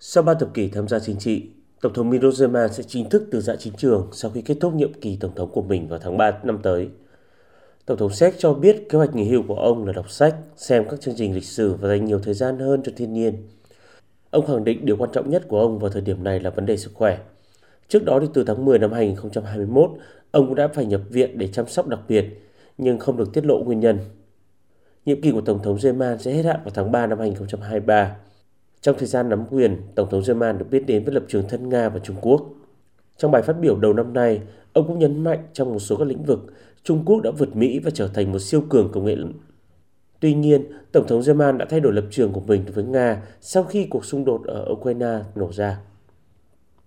Sau 3 thập kỷ tham gia chính trị, Tổng thống Miloš Zeman sẽ chính thức từ giã chính trường sau khi kết thúc nhiệm kỳ tổng thống của mình vào tháng 3 năm tới. Tổng thống Séc cho biết kế hoạch nghỉ hưu của ông là đọc sách, xem các chương trình lịch sử và dành nhiều thời gian hơn cho thiên nhiên. Ông khẳng định điều quan trọng nhất của ông vào thời điểm này là vấn đề sức khỏe. Trước đó thì từ tháng 10 năm 2021, ông cũng đã phải nhập viện để chăm sóc đặc biệt, nhưng không được tiết lộ nguyên nhân. Nhiệm kỳ của Tổng thống Zeman sẽ hết hạn vào tháng 3 năm 2023. Trong thời gian nắm quyền, Tổng thống Zeman được biết đến với lập trường thân Nga và Trung Quốc. Trong bài phát biểu đầu năm nay, ông cũng nhấn mạnh trong một số các lĩnh vực, Trung Quốc đã vượt Mỹ và trở thành một siêu cường công nghệ. Tuy nhiên, Tổng thống Zeman đã thay đổi lập trường của mình với Nga sau khi cuộc xung đột ở Ukraine nổ ra.